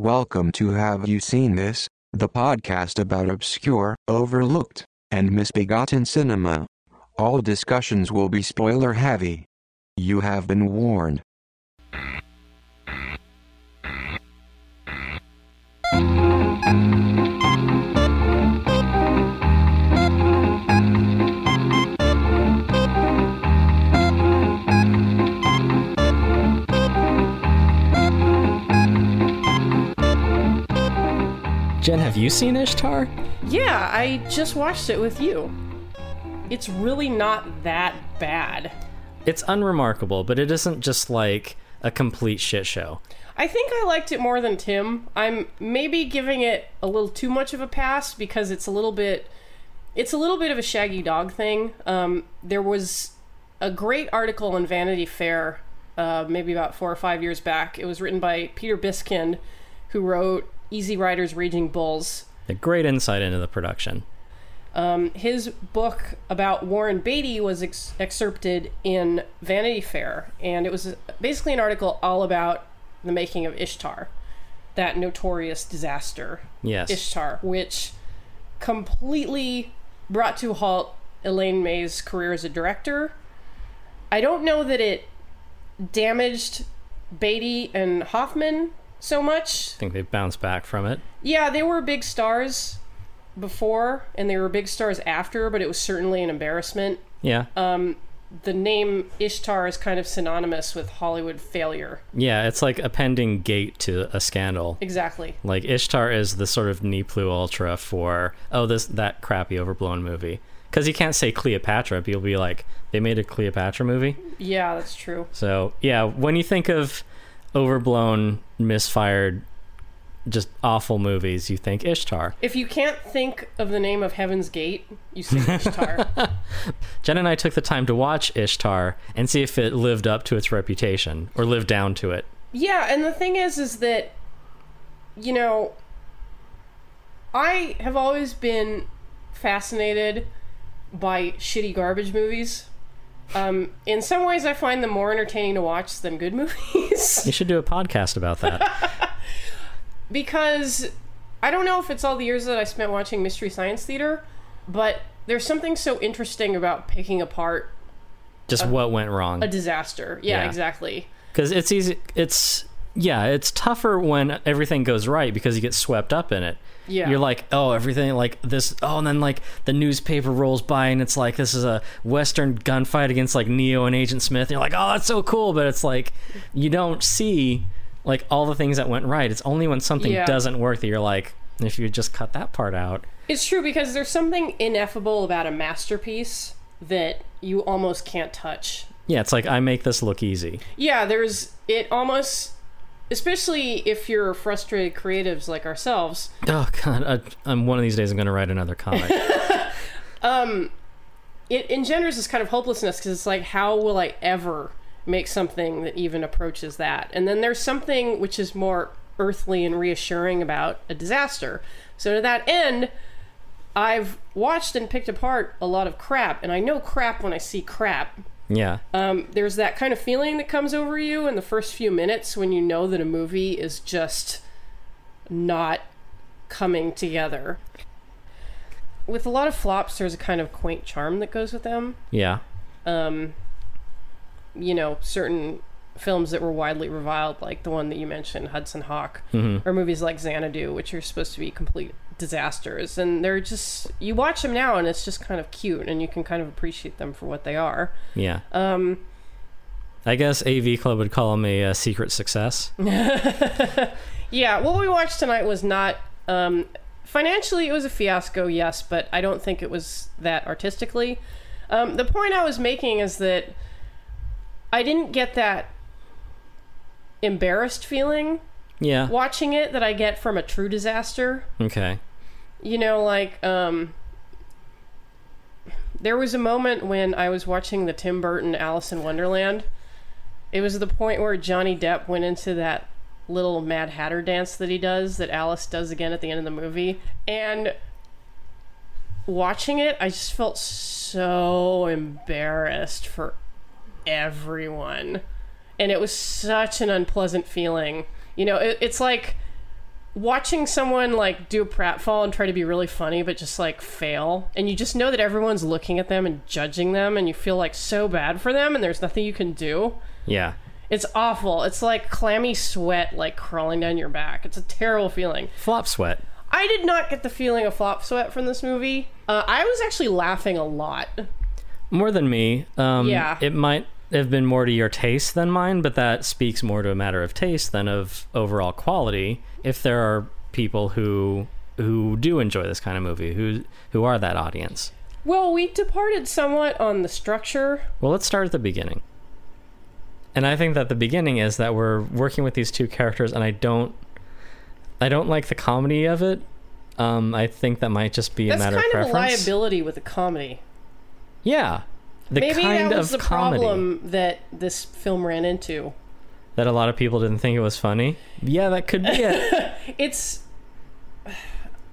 Welcome to Have You Seen This, the podcast about obscure, overlooked, and misbegotten cinema. All discussions will be spoiler heavy. You have been warned. Jen, have you seen Ishtar? Yeah, I just watched it with you. It's really not that bad. It's unremarkable, but it isn't just like a complete shit show. I think I liked it more than Tim. I'm maybe giving it a little too much of a pass because it's a little bit it's a little bit of a shaggy dog thing. Um, there was a great article in Vanity Fair uh, maybe about four or five years back. It was written by Peter Biskind, who wrote Easy Riders Raging Bulls. A great insight into the production. Um, his book about Warren Beatty was ex- excerpted in Vanity Fair, and it was basically an article all about the making of Ishtar, that notorious disaster, Yes. Ishtar, which completely brought to a halt Elaine May's career as a director. I don't know that it damaged Beatty and Hoffman so much. I think they've bounced back from it. Yeah, they were big stars before, and they were big stars after, but it was certainly an embarrassment. Yeah. Um, the name Ishtar is kind of synonymous with Hollywood failure. yeah, it's like a pending gate to a scandal. Exactly. Like Ishtar is the sort of ne plus ultra for oh this that crappy overblown movie. Because you can't say Cleopatra, people be like, they made a Cleopatra movie. Yeah, that's true. So yeah, when you think of overblown, misfired, just awful movies, you think Ishtar. If you can't think of the name of Heaven's Gate, you say Ishtar. Jen and I took the time to watch Ishtar and see if it lived up to its reputation or lived down to it. yeah, and the thing is, is that, you know, I have always been fascinated by shitty garbage movies. Um, in some ways, I find them more entertaining to watch than good movies. You should do a podcast about that. because I don't know if it's all the years that I spent watching Mystery Science Theater, but there's something so interesting about picking apart just what went wrong. a disaster. Yeah, Yeah. exactly. Because it's easy. It's yeah, it's tougher when everything goes right because you get swept up in it. Yeah. You're like, oh, everything like this. Oh, and then like the newspaper rolls by and it's like this is a Western gunfight against like Neo and Agent Smith. And you're like, oh, that's so cool. But it's like you don't see like all the things that went right. It's only when something Yeah. doesn't work that you're like, if you just cut that part out. It's true because there's something ineffable about a masterpiece that you almost can't touch. Yeah, it's like I make this look easy. Yeah, there's it almost especially if you're frustrated creatives like ourselves. Oh god, I, I'm one of these days I'm gonna write another comic. Um, it engenders this kind of hopelessness because it's like, how will I ever make something that even approaches that? And then there's something which is more earthly and reassuring about a disaster. So to that end, I've watched and picked apart a lot of crap, and I know crap when I see crap. Yeah, Um, there's that kind of feeling that comes over you in the first few minutes when you know that a movie is just not coming together. With a lot of flops, there's a kind of quaint charm that goes with them. Yeah, um, you know, certain films that were widely reviled, like the one that you mentioned, Hudson Hawk, or movies like Xanadu, which are supposed to be complete disasters. And they're just, you watch them now and it's just kind of cute and you can kind of appreciate them for what they are. yeah. Um, I guess AV Club would call them a, uh secret success. yeah, what we watched tonight was not. Um, financially, it was a fiasco, yes, but I don't think it was that artistically. Um, the point I was making is that I didn't get that embarrassed feeling Yeah. watching it that I get from a true disaster. Okay. You know, like um there was a moment when I was watching the Tim Burton Alice in Wonderland. It was the point where Johnny Depp went into that little Mad Hatter dance that he does that Alice does again at the end of the movie. And watching it I just felt so embarrassed for everyone. And it was such an unpleasant feeling. You know it, it's like watching someone like do a pratfall and try to be really funny but just like fail and you just know that everyone's looking at them and judging them and you feel like so bad for them and there's nothing you can do Yeah. it's awful it's like clammy sweat like crawling down your back it's a terrible feeling Flop sweat. i did not get the feeling of flop sweat from this movie uh, i was actually laughing a lot More than me. Um, Yeah. It might have been more to your taste than mine, but that speaks more to a matter of taste than of overall quality. If there are people who who do enjoy this kind of movie, who who are that audience. well we departed somewhat on the structure Well, let's start at the beginning. And I think that the beginning is that we're working with these two characters, and I don't, I don't like the comedy of it. Um, I think that might just be a that's matter kind of of a preference. liability with a comedy Yeah, the maybe kind that was of the comedy problem that this film ran into that a lot of people didn't think it was funny. Yeah, that could be it. it's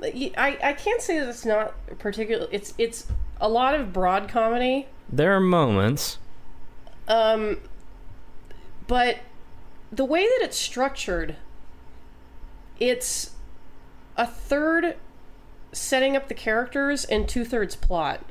I, I can't say that it's not particular it's it's a lot of broad comedy there are moments. um but the way that it's structured it's a third setting up the characters and two-thirds plot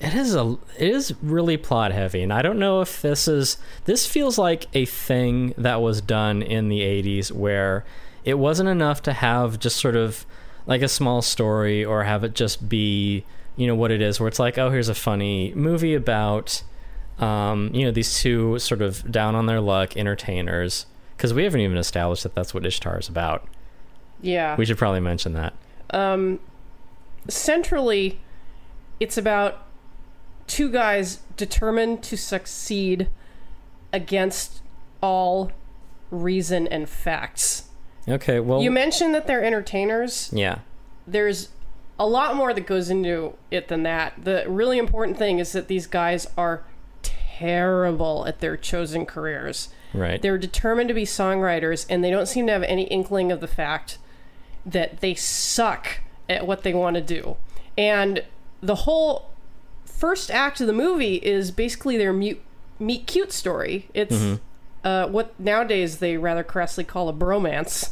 It is a it is really plot heavy, and I don't know if this is this feels like a thing that was done in the '80s where it wasn't enough to have just sort of like a small story or have it just be you know what it is, where it's like oh here's a funny movie about um, you know these two sort of down on their luck entertainers because we haven't even established that that's what Ishtar is about. yeah We should probably mention that. um, centrally, it's about two guys determined to succeed against all reason and facts. Okay, well, You mentioned that they're entertainers. yeah, There's a lot more that goes into it than that. The really important thing is that these guys are terrible at their chosen careers. right. They're determined to be songwriters, and they don't seem to have any inkling of the fact that they suck at what they want to do. And the whole first act of the movie is basically their mute, meet cute story. It's uh, what nowadays they rather crassly call a bromance.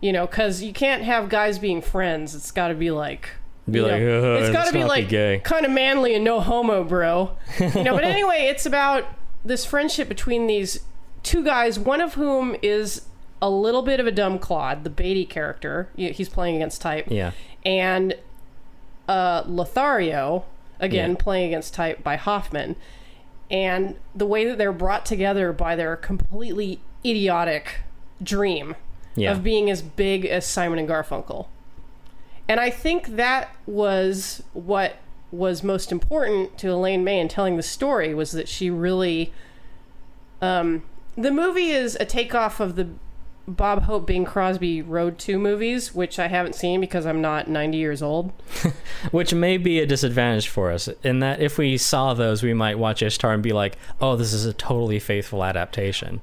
You know, because you can't have guys being friends. It's got to be like. Be you like, know, "Uh, it's got to be like gay." kind of manly and no homo, bro. You know, but anyway, it's about this friendship between these two guys, one of whom is a little bit of a dumb clod, the Beatty character. He's playing against type. yeah. And uh, Lothario, again, Yeah. playing against type by Hoffman. And the way that they're brought together by their completely idiotic dream Yeah. of being as big as Simon and Garfunkel. And I think that was what was most important to Elaine May in telling the story was that she really um the movie is a takeoff of the Bob Hope Bing Crosby Road to movies, which I haven't seen because I'm not 90 years old. Which may be a disadvantage for us in that if we saw those, we might watch Ishtar and be like, "Oh, this is a totally faithful adaptation."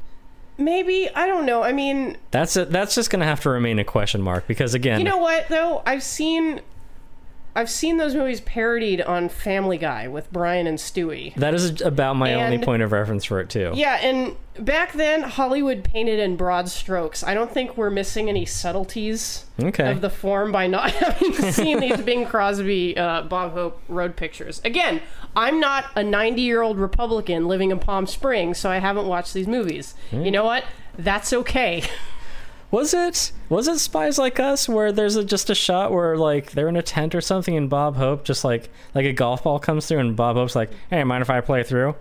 Maybe, I don't know. I mean, That's a, that's just gonna have to remain a question mark because again, you know what though? I've seen I've seen those movies parodied on Family Guy with Brian and Stewie. that is about my only point of reference for it too. Yeah, and back then Hollywood painted in broad strokes. I don't think we're missing any subtleties Okay. of the form by not having seen these Bing Crosby, uh, Bob Hope road pictures. Again, I'm not a 90 year old Republican living in Palm Springs, so I haven't watched these movies. Hmm. You know what? That's okay. Was it was it Spies Like Us where there's a, just a shot where like they're in a tent or something and Bob Hope just like like a golf ball comes through and Bob Hope's like, "Hey, mind if I play through?"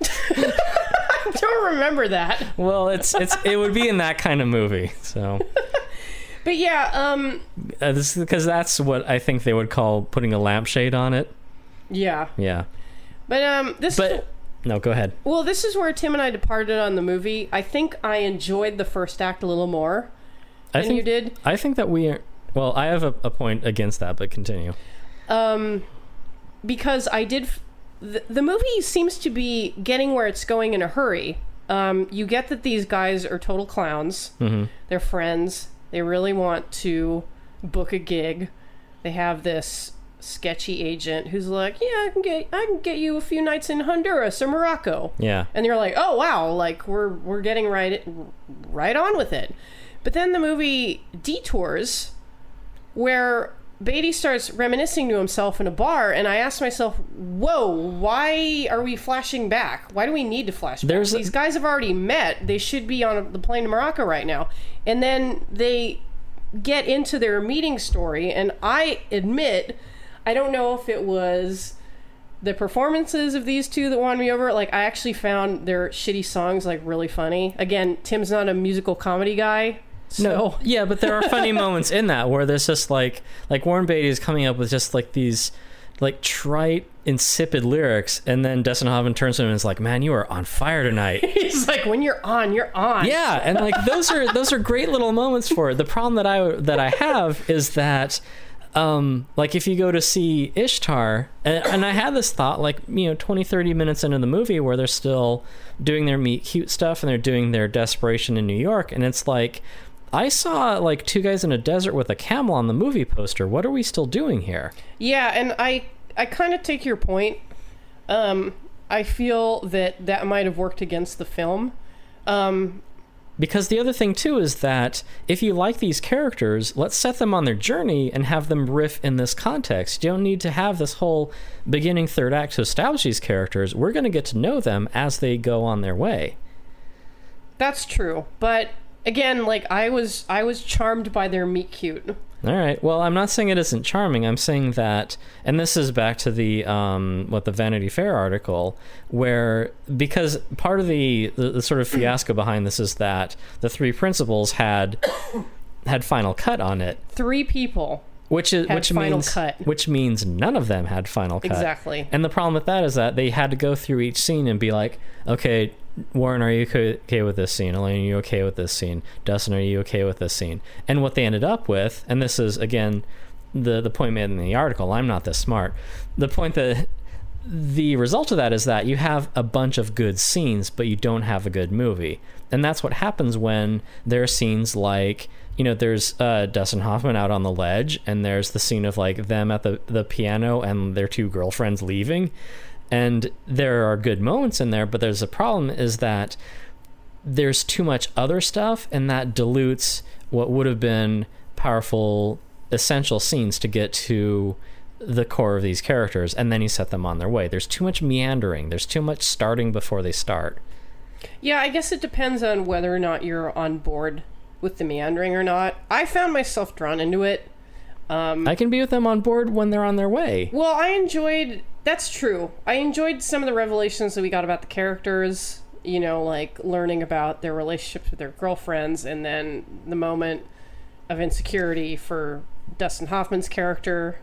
I don't remember that. Well, it's it's it would be in that kind of movie. So But yeah, um, uh, this because that's what I think they would call putting a lampshade on it. yeah. Yeah. But um, this But no, go ahead. Well, this is where Tim and I departed on the movie. I think I enjoyed the first act a little more I than think you did. I think that we are. Well, I have a, a point against that, but continue. Um, because I did. F- the, the movie seems to be getting where it's going in a hurry. Um, you get that these guys are total clowns. hmm They're friends. They really want to book a gig. They have this sketchy agent who's like, "Yeah, I can get I can get you a few nights in Honduras or Morocco." Yeah. and you're like, "Oh wow, like we're we're getting right right on with it." But then the movie detours, where Beatty starts reminiscing to himself in a bar, and I asked myself, "Whoa, why are we flashing back? Why do we need to flash back? There's These guys have already met. They should be on the plane to Morocco right now." And then they get into their meeting story, and I admit, I don't know if it was the performances of these two that won me over. Like, I actually found their shitty songs like really funny. Again, Tim's not a musical comedy guy. So No, yeah, but there are funny moments in that where there's just like like Warren Beatty is coming up with just like these like trite, insipid lyrics, and then Dustin Hoffman turns to him and is like, "Man, you are on fire tonight." he's like, when you're on, you're on. yeah, and like those are those are great little moments for it. The problem that I that I have is that um like if you go to see Ishtar and, and I had this thought like you know 20 30 minutes into the movie where they're still doing their meet cute stuff and they're doing their desperation in New York and it's like I saw like two guys in a desert with a camel on the movie poster. What are we still doing here? Yeah, and I I kind of take your point. Um, I feel that that might have worked against the film. Um, Because the other thing too is that if you like these characters, let's set them on their journey and have them riff in this context. You don't need to have this whole beginning third act to establish these characters. We're going to get to know them as they go on their way. that's true, but again, like I was I was charmed by their meet cute. All right. Well, I'm not saying it isn't charming. I'm saying that, and this is back to the um, what the Vanity Fair article, where because part of the, the the sort of fiasco behind this is that the three principals had had final cut on it, Three people. which is Had which final means cut. which means none of them had final cut. Exactly. And the problem with that is that they had to go through each scene and be like, okay, Warren, are you okay, with this scene? Elaine, are you okay with this scene? Dustin, are you okay with this scene? And what they ended up with, and this is again the the point made in the article. I'm not this smart. The point that the result of that is that you have a bunch of good scenes, but you don't have a good movie. And that's what happens when there are scenes like, you know, there's uh, Dustin Hoffman out on the ledge, and there's the scene of like them at the, the piano and their two girlfriends leaving. And there are good moments in there, but there's a problem is that there's too much other stuff, and that dilutes what would have been powerful, essential scenes to get to the core of these characters, and then you set them on their way. There's too much meandering. There's too much starting before they start. Yeah, I guess it depends on whether or not you're on board with the meandering or not. I found myself drawn into it. Um, I can be with them on board when they're on their way. Well, I enjoyed. That's true. I enjoyed some of the revelations that we got about the characters. You know, like learning about their relationships with their girlfriends, and then the moment of insecurity for Dustin Hoffman's character.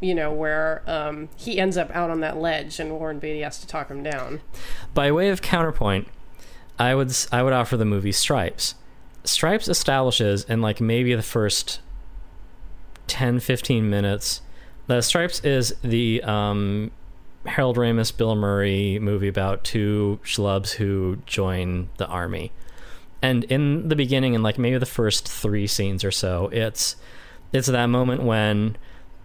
You know, where um, he ends up out on that ledge, and Warren Beatty has to talk him down. By way of counterpoint, I would I would offer the movie Stripes. Stripes establishes in like maybe the first 10 15 minutes. The Stripes is the um, Harold Ramis Bill Murray movie about two schlubs who join the army. And in the beginning in like maybe the first 3 scenes or so, it's it's that moment when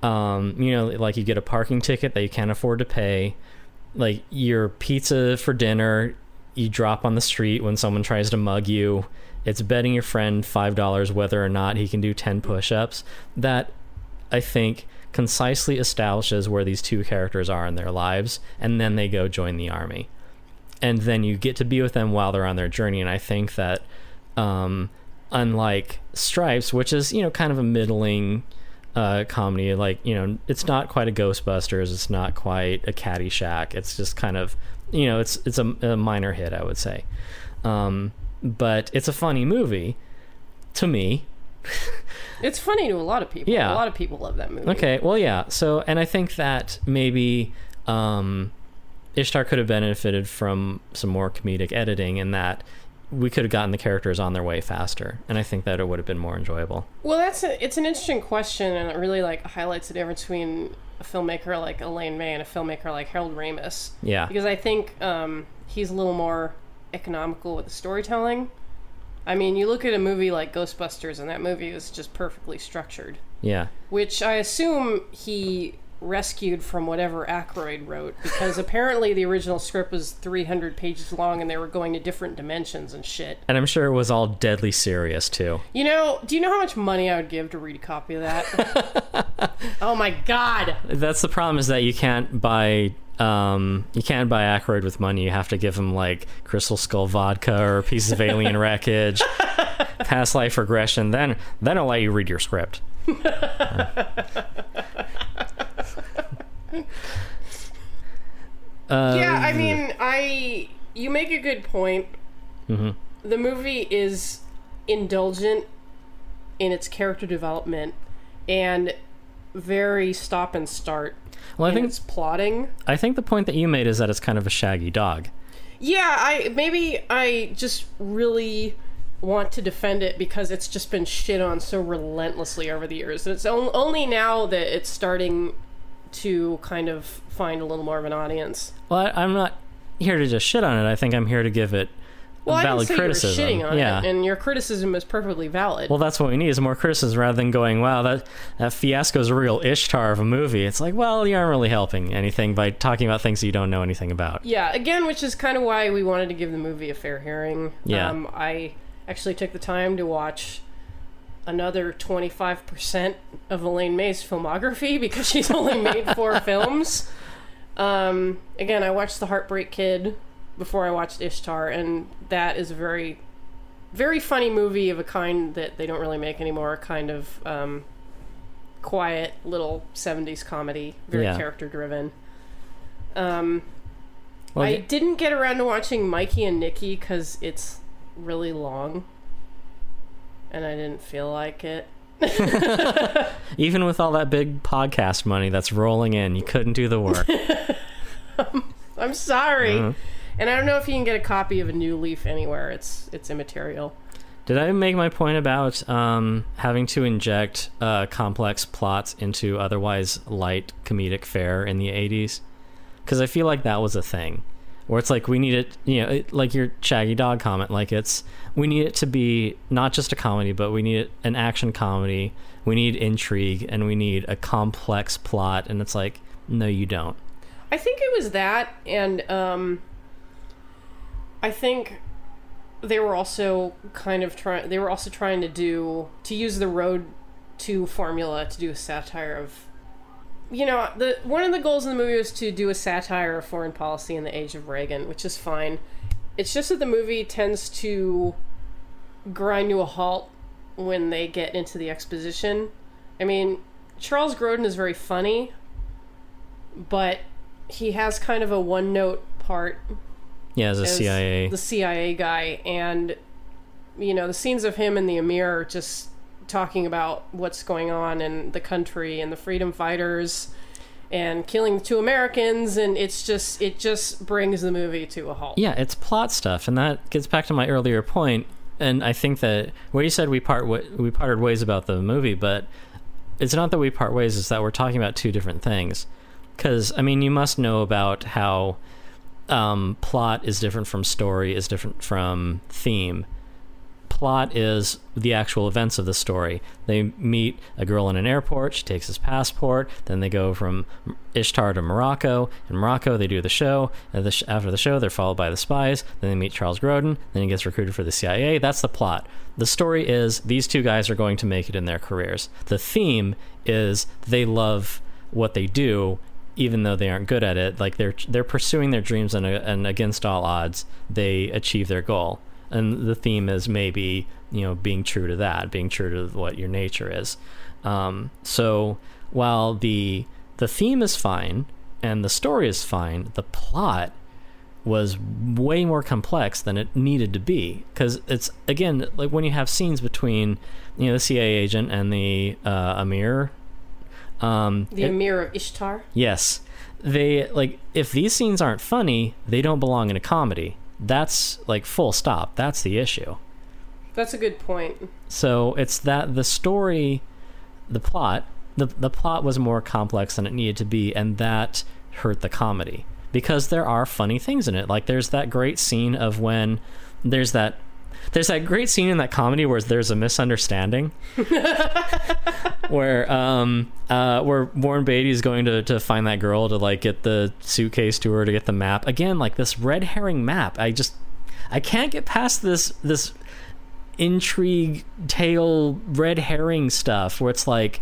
um, you know like you get a parking ticket that you can't afford to pay. Like your pizza for dinner you drop on the street when someone tries to mug you. It's betting your friend $5 whether or not he can do 10 push-ups. That i think concisely establishes where these two characters are in their lives and then they go join the army and then you get to be with them while they're on their journey and i think that um, unlike stripes which is you know kind of a middling uh, comedy. Like you know, it's not quite a Ghostbusters. It's not quite a Caddyshack. It's just kind of you know, it's it's a, a minor hit, I would say. Um, but it's a funny movie to me. It's funny to a lot of people. Yeah. a lot of people love that movie. Okay, well, yeah. So, and I think that maybe um, Ishtar could have benefited from some more comedic editing, in that we could have gotten the characters on their way faster, and I think that it would have been more enjoyable. Well, that's a, it's an interesting question, and it really like highlights the difference between a filmmaker like Elaine May and a filmmaker like Harold Ramis. Yeah. Because I think um, he's a little more economical with the storytelling. I mean, you look at a movie like Ghostbusters, and that movie is just perfectly structured. Yeah. Which I assume he rescued from whatever Aykroyd wrote because apparently the original script was 300 pages long and they were going to different dimensions and shit. And I'm sure it was all deadly serious too. You know, do you know how much money I would give to read a copy of that? oh my god. That's the problem is that you can't buy um, you can't buy Aykroyd with money. You have to give him like Crystal Skull vodka or a piece of alien wreckage, past life regression. Then then I'll let you read your script. Uh, yeah, I mean, I you make a good point. Mhm. The movie is indulgent in its character development and very stop and start well, I think its plotting. I think the point that you made is that it's kind of a shaggy dog. Yeah, I maybe I just really want to defend it because it's just been shit on so relentlessly over the years. And it's only now that it's starting to kind of find a little more of an audience. Well, I, I'm not here to just shit on it. I think I'm here to give it Well, I valid criticism. you were shitting on yeah. it, and your criticism is perfectly valid. Well, that's what we need is more criticism rather than going, "Wow, that that fiasco is a real Ishtar of a movie." It's like, well, you aren't really helping anything by talking about things you don't know anything about. Yeah, again, which is kind of why we wanted to give the movie a fair hearing. Yeah. Um, I actually took the time to watch another 25% of Elaine May's filmography because she's only made four films. Um, again, I watched The Heartbreak Kid before I watched Ishtar, and that is a very, very funny movie of a kind that they don't really make anymore. A kind of um, quiet little 70s comedy, very Yeah. character driven. Um, Well, I didn't get around to watching Mikey and Nicky because it's really long, and I didn't feel like it. even with all that big podcast money that's rolling in, you couldn't do the work. I'm sorry, Mhm. and I don't know if you can get a copy of a New Leaf anywhere. It's it's immaterial. Did I make my point about um, having to inject uh, complex plots into otherwise light comedic fare in the 80s? Because I feel like that was a thing. Where it's like we need it, you know, it, like your Shaggy Dog comment, like it's, we need it to be not just a comedy, but we need it an action comedy. We need intrigue and we need a complex plot. And it's like, no, you don't. I think it was that, and um, I think they were also kind of trying. They were also trying to do to use the road to formula to do a satire of. You know, the one of the goals in the movie was to do a satire of foreign policy in the age of Reagan, which is fine. It's just that the movie tends to grind to a halt when they get into the exposition. I mean, Charles Grodin is very funny, but he has kind of a one note part Yeah, as a as CIA. the CIA guy, and you know the scenes of him and the Emir just talking about what's going on in the country and the freedom fighters and killing two Americans, and it's just it just brings the movie to a halt. Yeah, it's plot stuff, and that gets back to my earlier point. And I think that where you said we part we parted ways about the movie, but it's not that we part ways; it's that we're talking about two different things. Because I mean, you must know about how um, plot is different from story, is different from theme. Plot is the actual events of the story. They meet a girl in an airport. She takes his passport. Then they go from Ishtar to Morocco. In Morocco, they do the show. Sh- after the show, they're followed by the spies. Then they meet Charles Grodin. Then he gets recruited for the CIA. That's the plot. The story is these two guys are going to make it in their careers. The theme is they love what they do even though they aren't good at it, like they're they're pursuing their dreams and, uh, and against all odds, they achieve their goal. And the theme is maybe you know being true to that, being true to what your nature is. Um, so while the the theme is fine and the story is fine, the plot was way more complex than it needed to be because it's again like when you have scenes between you know the CIA agent and the uh, Emir. Um, The it- Emir of Ishtar. Yes. They like if these scenes aren't funny, they don't belong in a comedy. That's like full stop. That's the issue. That's a good point. So it's that the story, the plot, the the plot was more complex than it needed to be, and that hurt the comedy because there are funny things in it. Like there's that great scene of when there's that there's that great scene in that comedy where there's a misunderstanding. Where um uh where Warren Beatty is going to to find that girl to like get the suitcase to her to get the map. Again like this red herring map. I just I can't get past this this intrigue tale red herring stuff where it's like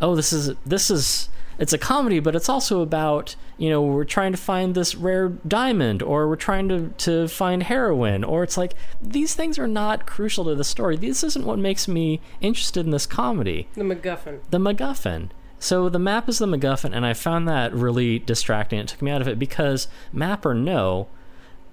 oh this is this is it's a comedy but it's also about you know we're trying to find this rare diamond or we're trying to to find heroin or it's like these things are not crucial to the story this isn't what makes me interested in this comedy The MacGuffin. the MacGuffin. So the map is the MacGuffin, and I found that really distracting. It took me out of it because map or no,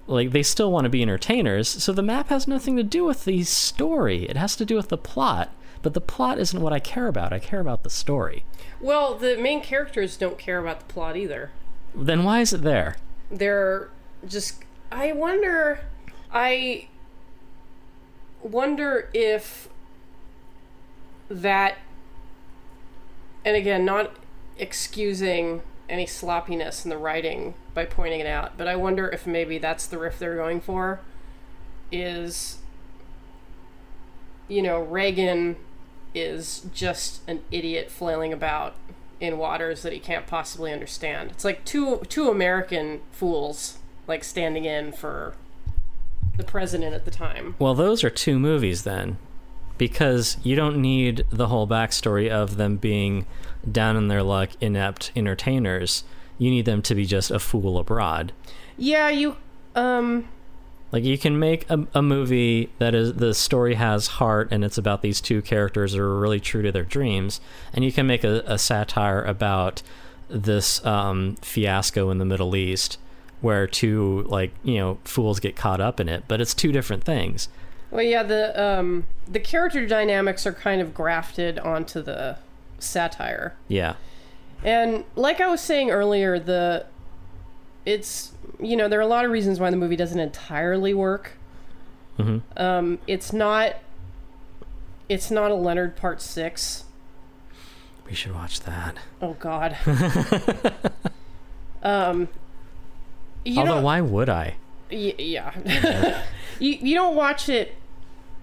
like they still want to be entertainers. So the map has nothing to do with the story. It has to do with the plot. But the plot isn't what I care about. I care about the story. Well, the main characters don't care about the plot either. Then why is it there? They're just. I wonder. I wonder if that. And again, not excusing any sloppiness in the writing by pointing it out, but I wonder if maybe that's the riff they're going for. Is. You know, Reagan is just an idiot flailing about in waters that he can't possibly understand. It's like two two American fools like standing in for the president at the time. Well, those are two movies then, because you don't need the whole backstory of them being down in their luck, inept entertainers. You need them to be just a fool abroad. Yeah, you um Like you can make a, a movie that is the story has heart and it's about these two characters that are really true to their dreams, and you can make a, a satire about this um, fiasco in the Middle East where two like you know fools get caught up in it, but it's two different things. well yeah, the um the character dynamics are kind of grafted onto the satire. Yeah, And like I was saying earlier, the it's you know there are a lot of reasons why the movie doesn't entirely work. Mhm. Um, it's not. It's not a Leonard Part Six. we should watch that. Oh God. um. You Although, why would I? y- yeah. you you don't watch it.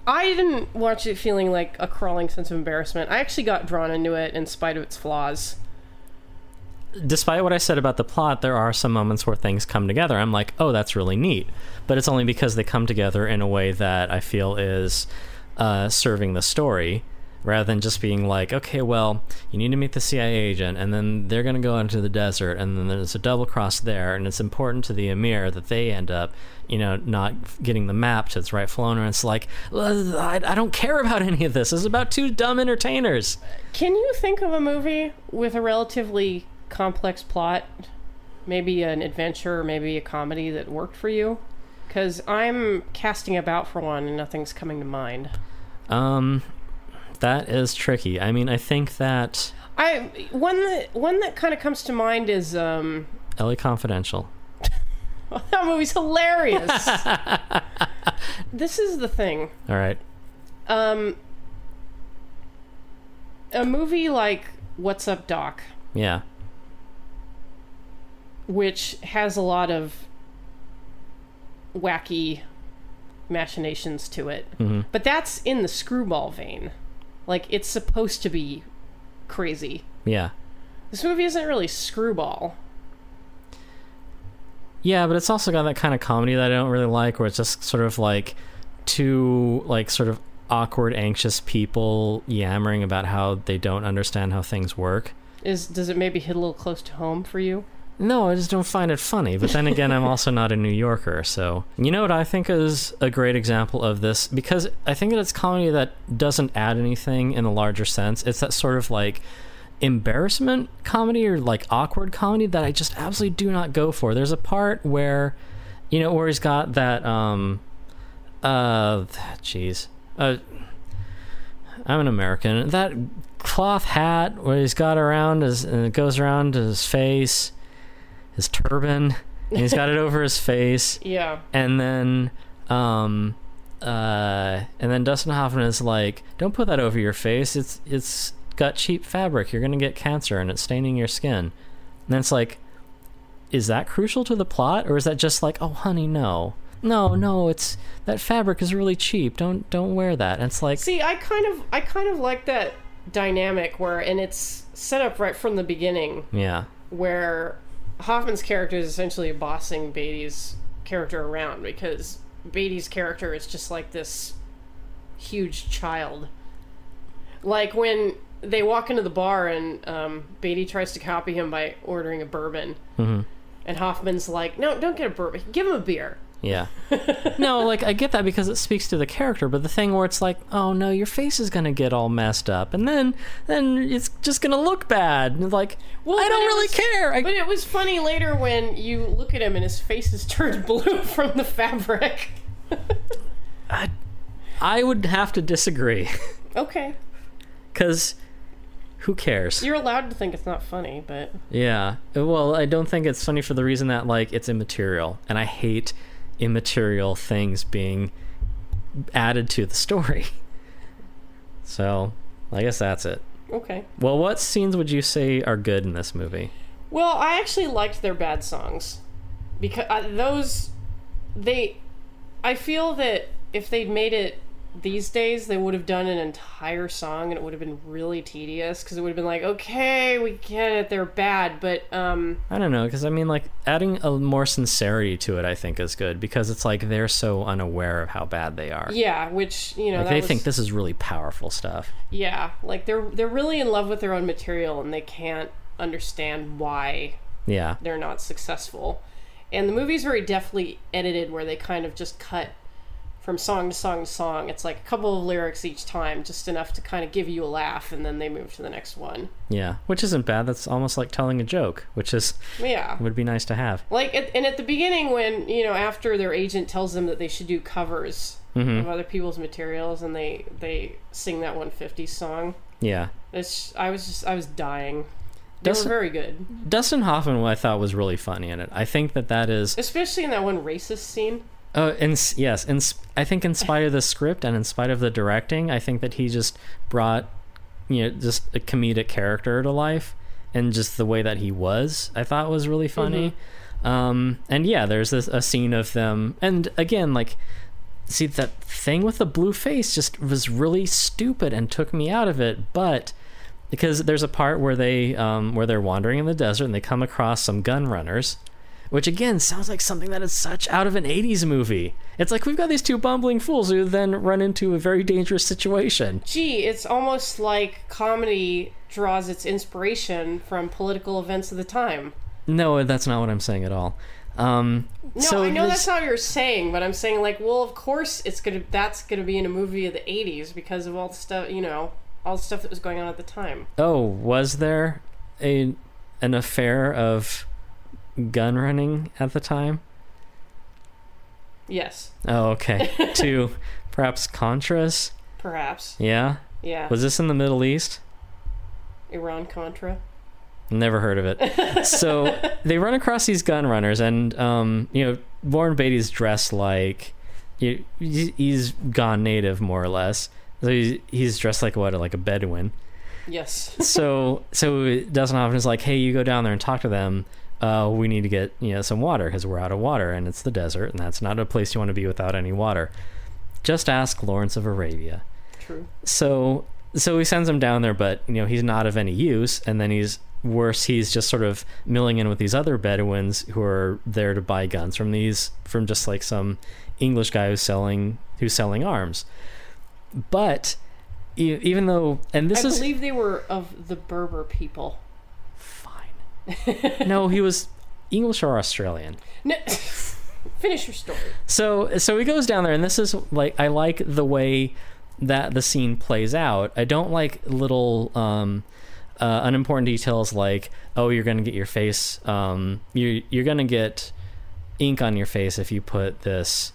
I didn't watch it feeling like a crawling sense of embarrassment. I actually got drawn into it in spite of its flaws. Despite what I said about the plot, there are some moments where things come together. I'm like, oh, that's really neat. But it's only because they come together in a way that I feel is uh, serving the story rather than just being like, okay, well, you need to meet the CIA agent, and then they're going to go into the desert, and then there's a double cross there, and it's important to the Emir that they end up, you know, not getting the map to its rightful owner. And it's like, I, I don't care about any of this. It's about two dumb entertainers. Can you think of a movie with a relatively complex plot, maybe an adventure, maybe a comedy that worked for you? Because I'm casting about for one and nothing's coming to mind. Um, that is tricky. I mean, I think that I one that one that kind of comes to mind is um, LA Confidential. that movie's hilarious. this is the thing. All right. Um, a movie like What's Up Doc, Yeah. Which has a lot of wacky machinations to it. hmm But that's in the screwball vein. Like, it's supposed to be crazy. Yeah. This movie isn't really screwball. Yeah, but it's also got that kind of comedy that I don't really like, where it's just sort of like two like sort of awkward, anxious people yammering about how they don't understand how things work. Is does it maybe hit a little close to home for you? No, I just don't find it funny. But then again, I'm also not a New Yorker, so you know what I think is a great example of this because I think that it's comedy that doesn't add anything in a larger sense. It's that sort of like embarrassment comedy or like awkward comedy that I just absolutely do not go for. There's a part where you know where he's got that um uh jeez. Uh I'm an American. That cloth hat where he's got around his and it goes around his face, his turban, and he's got it over his face, Yeah. and then um uh and then Dustin Hoffman is like, "Don't put that over your face. It's it's got cheap fabric. You're gonna get cancer, and it's staining your skin." And then it's like, is that crucial to the plot, or is that just like, "Oh, honey, no." no, no, it's that fabric is really cheap. Don't don't wear that. And it's like, See, I kind of I kind of like that dynamic where and it's set up right from the beginning yeah, where Hoffman's character is essentially bossing Beatty's character around because Beatty's character is just like this huge child. Like when they walk into the bar and um, Beatty tries to copy him by ordering a bourbon, and Hoffman's like, "No, don't get a bourbon. Give him a beer." Yeah. no, like I get that because it speaks to the character, but the thing where it's like, oh no, your face is gonna get all messed up, and then then it's just gonna look bad. And Like, Well, I don't really was- care. I, But it was funny later when you look at him and his face is turned blue from the fabric. I, I would have to disagree okay, because who cares? you're allowed to think it's not funny, but Yeah. Well, I don't think it's funny for the reason that like it's immaterial, and I hate immaterial things being added to the story. So, I guess that's it. okay. Well, what scenes would you say are good in this movie? Well, I actually liked their bad songs because uh, those they. I feel that if they'd made it these days, they would have done an entire song, and it would have been really tedious because it would have been like, okay, we get it, they're bad, but um, I don't know, because I mean, like adding a more sincerity to it, I think is good because it's like they're so unaware of how bad they are. yeah, which you know Like they was- think this is really powerful stuff. Yeah, like they're they're really in love with their own material, and they can't understand why Yeah. they're not successful. And the movie's very deftly edited where they kind of just cut from song to song to song. It's like a couple of lyrics each time, just enough to kind of give you a laugh, and then they move to the next one. Yeah. Which isn't bad. That's almost like telling a joke, which is Yeah. would be nice to have. Like, at, and at the beginning, when, you know, after their agent tells them that they should do covers mm-hmm. of other people's materials, and they, they sing that 150 song, Yeah. it's, I was just, I was dying. They Doesn't- were very good. Dustin Hoffman, I thought was really funny in it. I think that that is, Especially in that one racist scene. Oh, in, yes, in, I think in spite of the script and in spite of the directing, I think that he just brought, you know, just a comedic character to life, and just the way that he was, I thought was really funny. Um, and yeah, there's this a scene of them, and again, like, see that thing with the blue face just was really stupid and took me out of it, but because there's a part where they um, where they're wandering in the desert and they come across some gun runners which again sounds like something that is such out of an 80s movie it's like we've got these two bumbling fools who then run into a very dangerous situation Gee, it's almost like comedy draws its inspiration from political events of the time. no that's not what i'm saying at all um, No, so I know this- that's not what you're saying, but I'm saying like, well, of course it's gonna that's gonna be in a movie of the '80s because of all the stuff, you know, all the stuff that was going on at the time. oh was there a an affair of gun running at the time Yes, oh okay to perhaps contras perhaps. yeah Yeah, was this in the middle east Iran Contra. Never heard of it. so they run across these gun runners, and um, you know, Warren Beatty's dressed like he- he's gone native, more or less. So he's, he's dressed like what, like a Bedouin. Yes. So so Dustin Hoffman is like, hey, you go down there and talk to them. Uh, we need to get you know some water because we're out of water, and it's the desert, and that's not a place you want to be without any water. Just ask Lawrence of Arabia True. so so he sends him down there but you know he's not of any use and then he's worse he's just sort of milling in with these other bedouins who are there to buy guns from these from just like some english guy who's selling who's selling arms but even though and this is I is believe they were of the Berber people. no he was english or australian No, finish your story. So so he goes down there, and this is like I like the way that the scene plays out. I don't like little um, uh, unimportant details like oh you're gonna get your face um, you you're gonna get ink on your face if you put this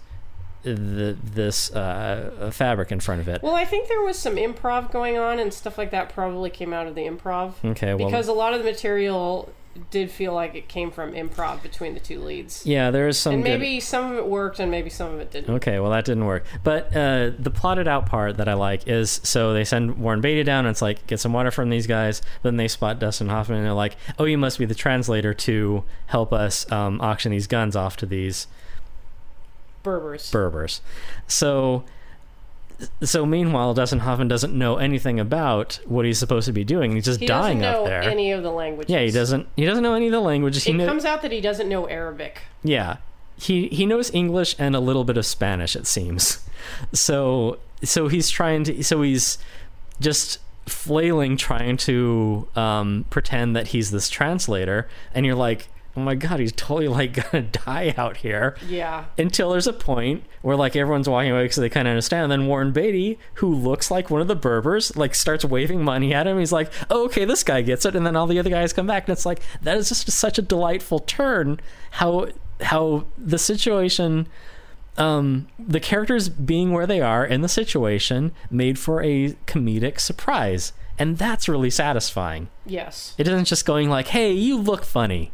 the this uh, fabric in front of it. Well, I think there was some improv going on and stuff like that. Probably came out of the improv Okay, well because a lot of the material did feel like it came from improv between the two leads. yeah, there is some and good- maybe some of it worked and maybe some of it didn't. Okay, well that didn't work. But uh, the plotted out part that I like is so they send Warren Beatty down and it's like get some water from these guys. Then they spot Dustin Hoffman and they're like, "Oh, you must be the translator to help us um, auction these guns off to these Berbers. Berbers. So, so meanwhile, Dustin Hoffman doesn't know anything about what he's supposed to be doing. He's just he dying doesn't up there. any of the languages. yeah, he doesn't. He doesn't know any of the languages. He It kno- comes out that he doesn't know Arabic. Yeah. He he knows English and a little bit of Spanish it seems. So so he's trying to so he's just flailing trying to um, pretend that he's this translator and you're like, "Oh my god, he's totally like to die out here." Yeah. Until there's a point where like everyone's walking away because they kind of understand. And then Warren Beatty, who looks like one of the Berbers, like starts waving money at him. He's like, oh, "Okay, this guy gets it." And then all the other guys come back, and it's like that is just such a delightful turn. How how the situation, um, the characters being where they are in the situation, made for a comedic surprise, and that's really satisfying. Yes. It isn't just going like, "Hey, you look funny."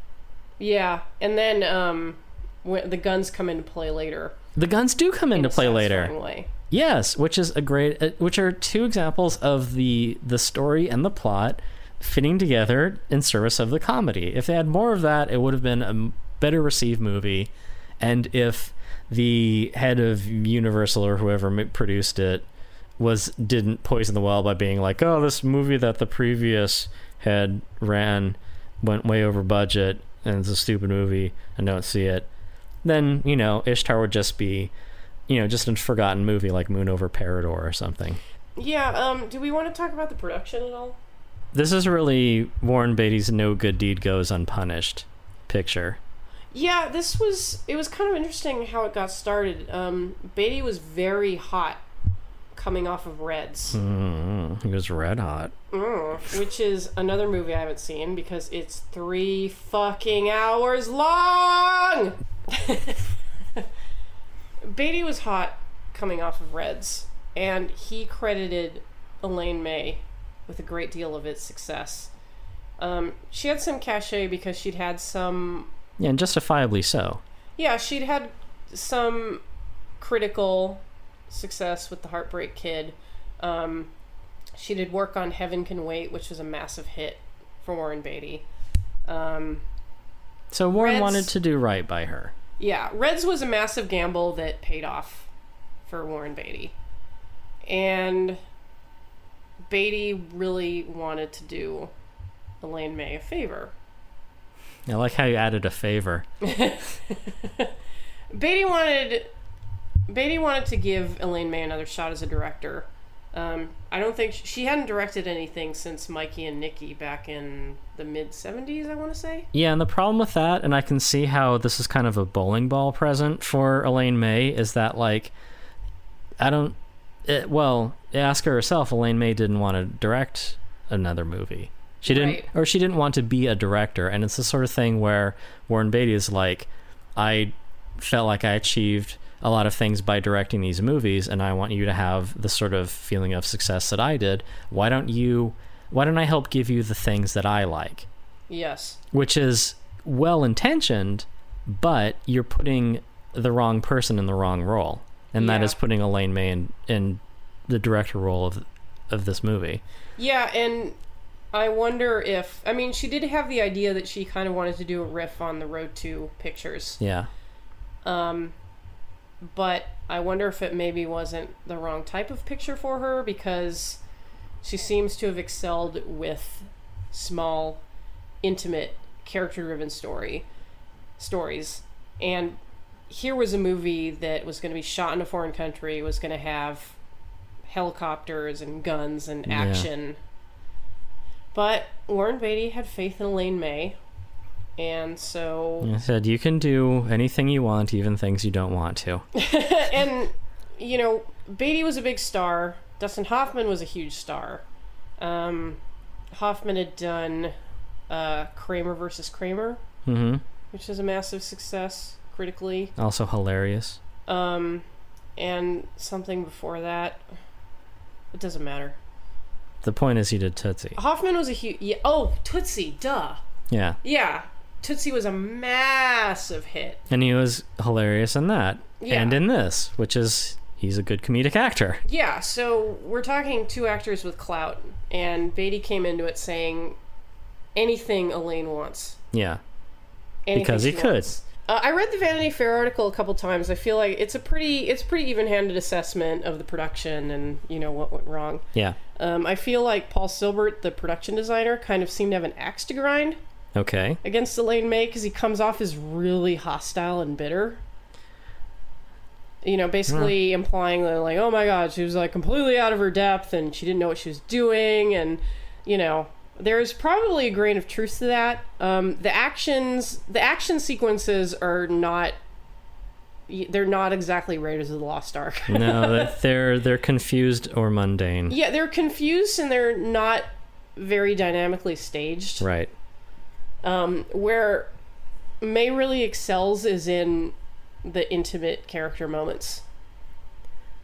Yeah. And then um, when the guns come into play later. The guns do come into a play later. Yes, which is a great, uh, which are two examples of the the story and the plot fitting together in service of the comedy. If they had more of that, it would have been a better received movie. And if the head of Universal or whoever produced it was didn't poison the well by being like, "Oh, this movie that the previous head ran went way over budget and it's a stupid movie and don't see it," then you know Ishtar would just be you know, just a forgotten movie like Moon Over Parador or something. Yeah. Um. Do we want to talk about the production at all? This is really Warren Beatty's No Good Deed Goes Unpunished picture. Yeah. This was. It was kind of interesting how it got started. Um. Beatty was very hot, coming off of Reds. Mm, he was red hot. Mm, which is another movie I haven't seen because it's three fucking hours long. Beatty was hot coming off of Reds, and he credited Elaine May with a great deal of its success. Um, she had some cachet because she'd had some, Yeah, and justifiably so. yeah, she'd had some critical success with the Heartbreak Kid. Um, she did work on Heaven Can Wait, which was a massive hit for Warren Beatty. Um, So Warren Reds- wanted to do right by her. yeah, Reds was a massive gamble that paid off for Warren Beatty. And Beatty really wanted to do Elaine May a favor. I like how you added a favor. Beatty wanted Beatty wanted to give Elaine May another shot as a director. Um, I don't think she hadn't directed anything since Mikey and Nicky back in the mid '70s. I want to say. Yeah, and the problem with that, and I can see how this is kind of a bowling ball present for Elaine May, is that like, I don't. It, well, ask her herself. Elaine May didn't want to direct another movie. She didn't, Right. or she didn't want to be a director. And it's the sort of thing where Warren Beatty is like, I felt like I achieved a lot of things by directing these movies, and I want you to have the sort of feeling of success that I did. Why don't you? Why don't I help give you the things that I like? Yes. which is well intentioned, but you're putting the wrong person in the wrong role, and that Yeah. is putting Elaine May in, in the director role of of this movie. Yeah, and I wonder if I mean she did have the idea that she kind of wanted to do a riff on the Road to pictures. Yeah, Um, but I wonder if it maybe wasn't the wrong type of picture for her because she seems to have excelled with small, intimate, character-driven story stories. And here was a movie that was going to be shot in a foreign country, was going to have helicopters and guns and Yeah. action. But Warren Beatty had faith in Elaine May, and so I said you can do anything you want, even things you don't want to. and you know, Beatty was a big star. Dustin Hoffman was a huge star. Um, Hoffman had done uh, Kramer versus Kramer, hmm which was a massive success critically. Also hilarious. Um, and something before that. It doesn't matter. The point is, he did Tootsie. Hoffman was a huge. Yeah, oh, Tootsie, duh. Yeah, Yeah, Tootsie was a massive hit. and he was hilarious in that, Yeah. and in this, which is he's a good comedic actor. Yeah, so we're talking two actors with clout, and Beatty came into it saying anything Elaine wants. Yeah, Anything Because he could. Uh, I read the Vanity Fair article a couple times. I feel like it's a pretty it's pretty even-handed assessment of the production and you know what went wrong. Yeah. Um, I feel like Paul Sylbert, the production designer, kind of seemed to have an axe to grind Okay. against Elaine May because he comes off as really hostile and bitter. You know, basically implying that like, oh my god, she was like completely out of her depth and she didn't know what she was doing, and you know, there's probably a grain of truth to that. Um, the actions, the action sequences are not. They're not exactly Raiders of the Lost Ark. No, they're they're confused or mundane. yeah, they're confused and they're not very dynamically staged. Right. Um, where May really excels is in the intimate character moments.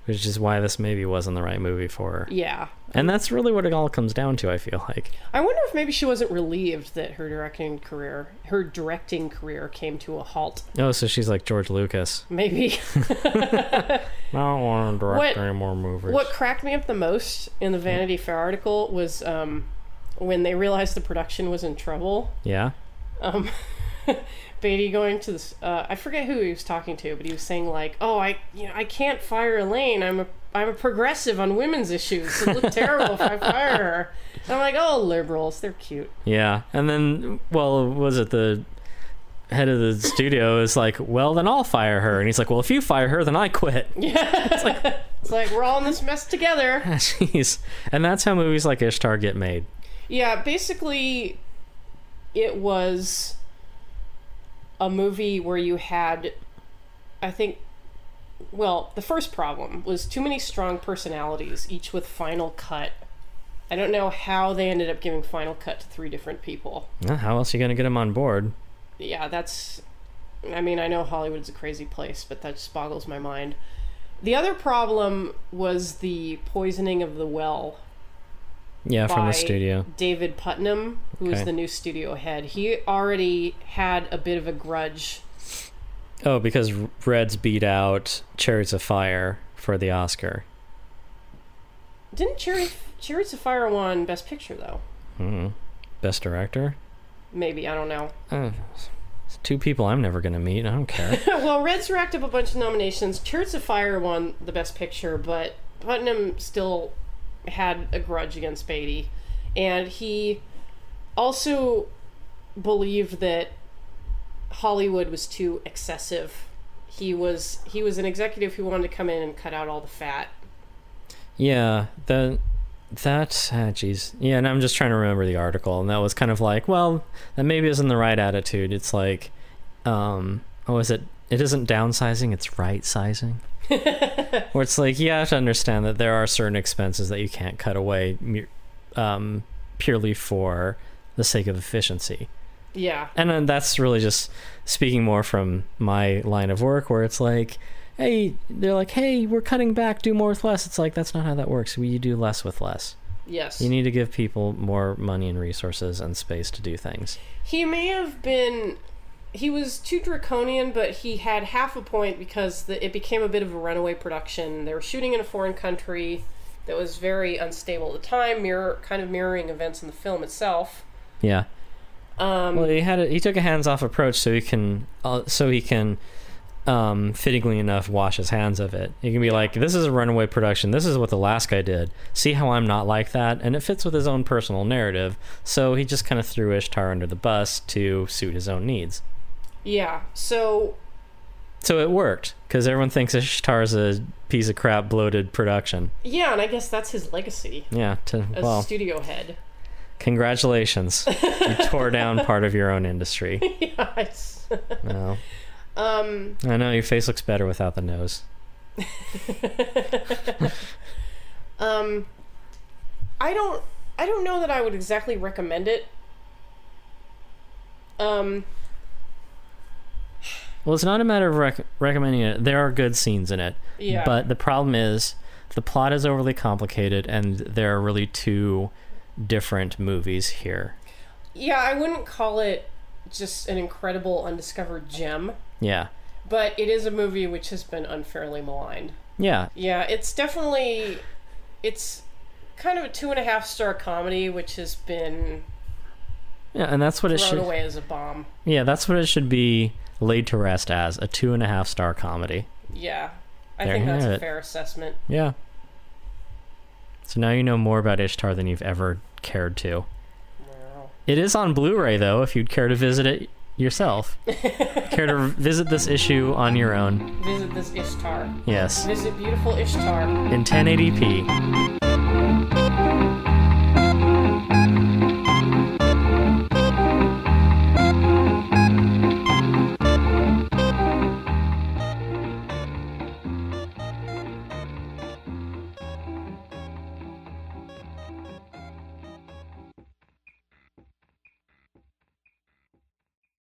Which is why this maybe wasn't the right movie for her. Yeah. And that's really what it all comes down to, I feel like. I wonder if maybe she wasn't relieved that her directing career, her directing career came to a halt. Oh, so she's like George Lucas. Maybe. I don't want to direct What- any more movies. what cracked me up the most in the Vanity Fair article was um, when they realized the production was in trouble. Yeah? um, Beatty going to this. Uh, I forget who he was talking to, but he was saying like, "Oh, I, you know, I can't fire Elaine. I'm a, I'm a progressive on women's issues. It look terrible if I fire her." And I'm like, "Oh, liberals, they're cute." Yeah. And then, well, was it the head of the studio is like, well, then I'll fire her. And he's like, well, if you fire her, then I quit. Yeah. It's like we're all in this mess together. Jeez. And that's how movies like Ishtar get made. Yeah, basically, it was a movie where you had, I think, well, the first problem was too many strong personalities, each with Final Cut. I don't know how they ended up giving Final Cut to three different people. Well, how else are you going to get them on board? Yeah, that's. I mean, I know Hollywood's a crazy place, but that just boggles my mind. The other problem was the poisoning of the well Yeah, from the studio. David Puttnam, who is Okay. the new studio head. He already had a bit of a grudge. Oh, because Reds beat out Chariots of Fire for the Oscar. Didn't Chariots, Chariots of Fire won Best Picture though? Hmm. Best director? Maybe I don't know. Uh, two people I'm never going to meet. I don't care. well, Reds racked up a bunch of nominations. Chariots of Fire won the Best Picture, but Puttnam still had a grudge against Beatty, and he also believed that Hollywood was too excessive. He was he was an executive who wanted to come in and cut out all the fat. yeah, that that ah, jeez. yeah, and I'm just trying to remember the article, and that was kind of like, well, that maybe isn't the right attitude. It's like, um, oh, is it? It isn't downsizing; it's right sizing. Where it's like you have to understand that there are certain expenses that you can't cut away, um, purely for the sake of efficiency. Yeah. and then that's really just speaking more from my line of work where it's like hey they're like hey we're cutting back do more with less it's like that's not how that works we you do less with less Yes. you need to give people more money and resources and space to do things He may have been. He was too draconian, but he had half a point because the, it became a bit of a runaway production. They were shooting in a foreign country that was very unstable at the time, mirror kind of mirroring events in the film itself. yeah. Um, well he had a, he took a hands-off approach so he can uh, so he can um fittingly enough wash his hands of it. He can be like this is a runaway production. This is what the last guy did. See how i'm not like that? And it fits with his own personal narrative. So he just kind of threw ishtar under the bus to suit his own needs yeah. So So it worked because everyone thinks Ishtar's a piece of crap, bloated production. yeah, and I guess that's his legacy Yeah. To, as well, studio head. congratulations. you tore down part of your own industry. yes. No. Um. I know your face looks better without the nose. Um. I don't. I don't know that I would exactly recommend it. Um. Well, it's not a matter of rec- recommending it. There are good scenes in it, Yeah. but the problem is the plot is overly complicated, and there are really two different movies here. Yeah, I wouldn't call it just an incredible undiscovered gem, Yeah. but it is a movie which has been unfairly maligned. Yeah. Yeah, it's definitely it's kind of a two and a half star comedy which has been Yeah, and that's what it thrown should. away as a bomb. Yeah, that's what it should be laid to rest as a two and a half star comedy. Yeah, I There think that's a fair assessment. Yeah. So now you know more about Ishtar than you've ever cared to. Wow. It is on Blu-ray though, if you'd care to visit it yourself. care to visit this issue on your own? Visit this Ishtar. Yes. Visit beautiful Ishtar. In 1080p.